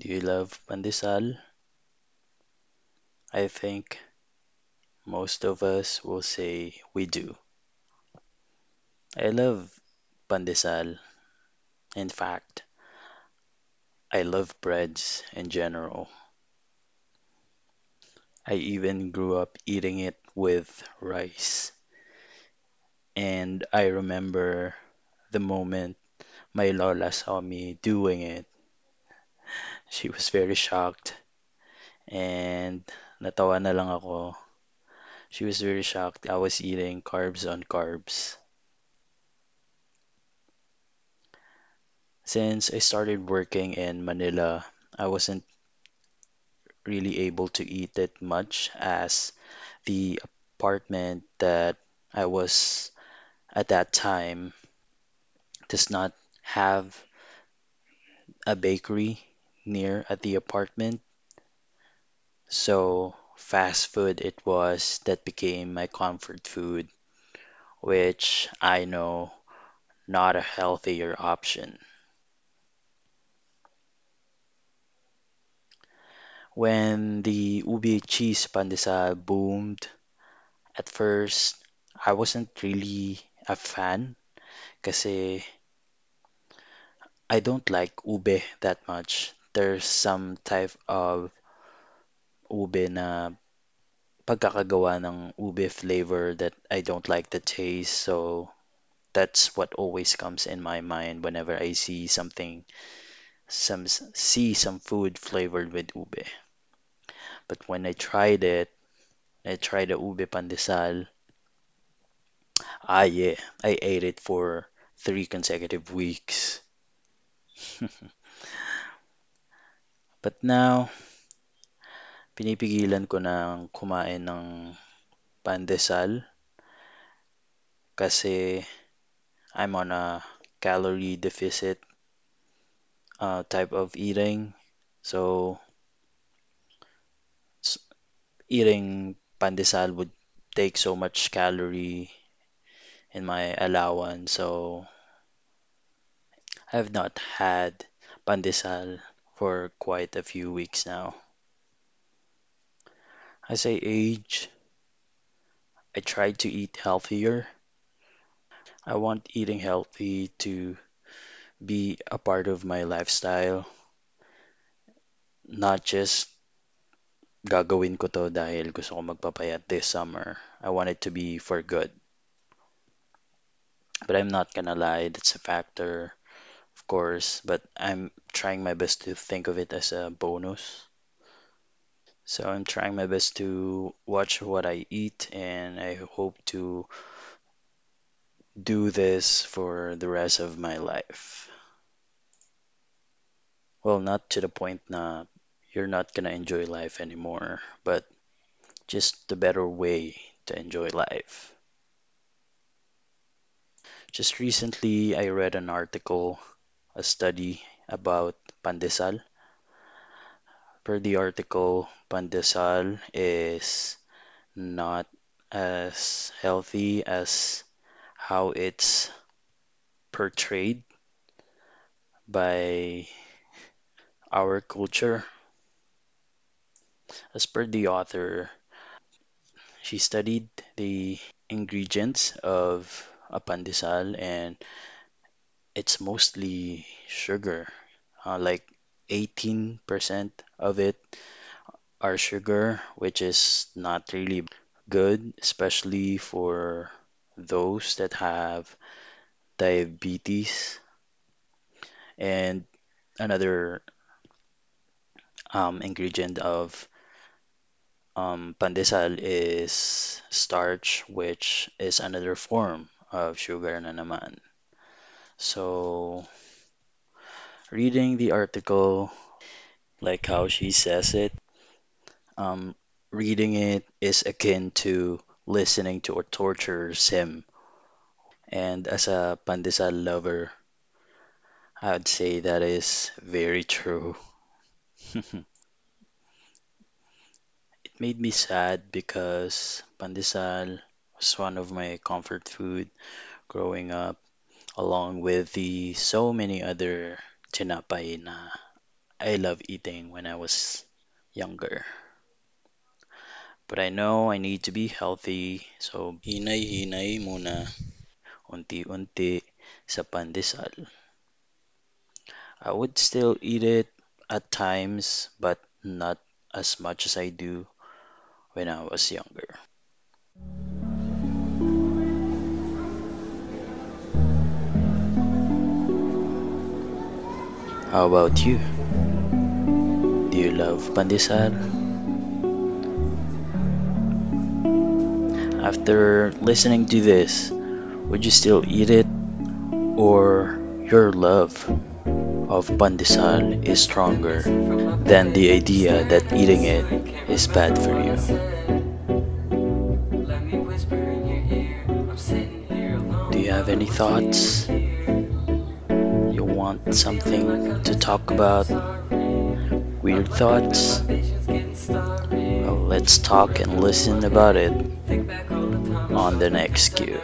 Do you love pandesal? I think most of us will say we do. I love pandesal. In fact, I love breads in general. I even grew up eating it with rice. And I remember the moment my Lola saw me doing it. She was very shocked and natawa na lang ako. She was very shocked I was eating carbs on carbs. Since I started working in Manila, I wasn't really able to eat it much as the apartment that I was at that time does not have a bakery near at the apartment. So fast food it was that became my comfort food, which I know not a healthier option. When the ube cheese pandesal boomed, at first I wasn't really a fan kasi eh, I don't like ube that much. There's some type of ube na pagkakagawa ng ube flavor that I don't like the taste. So that's what always comes in my mind whenever I see something, some see some food flavored with ube. But when I tried it, I tried the ube pandesal. Ah, yeah, I ate it for three consecutive weeks. But now, pinipigilan ko ng kumain ng pandesal kasi I'm on a calorie deficit uh, type of eating. So, eating pandesal would take so much calorie in my allowance. So, I have not had pandesal for quite a few weeks now. As I age, I try to eat healthier. I want eating healthy to be a part of my lifestyle, not just gagawin ko to dahil gusto ko magpapayat this summer. I want it to be for good. But I'm not gonna lie, that's a factor, of course, but I'm trying my best to think of it as a bonus. So I'm trying my best to watch what I eat, and I hope to do this for the rest of my life. Well, not to the point na you're not gonna enjoy life anymore, but just the better way to enjoy life. Just recently, I read an article, a study about pandesal. Per the article, pandesal is not as healthy as how it's portrayed by our culture. As per the author, she studied the ingredients of a pandesal and it's mostly sugar. Uh, like 18% of it are sugar, which is not really good, especially for those that have diabetes. And another um, ingredient of um, pandesal is starch, which is another form of sugar na naman. So, reading the article, like how she says it, um, reading it is akin to listening to a torturer's hymn. And as a pandesal lover, I'd say that is very true. It made me sad because pandesal was one of my comfort food growing up, along with the so many other tinapay na I love eating when I was younger. But I know I need to be healthy, so hinay-hinay muna, unti-unti sa pandesal. I would still eat it at times, but not as much as I do when I was younger. How about you? Do you love pandesal? After listening to this, would you still eat it or your love of pandesal is stronger than the idea that eating it is bad for you? Do you have any thoughts? Want something to talk about? Weird thoughts? Well, let's talk and listen about it on the next cue.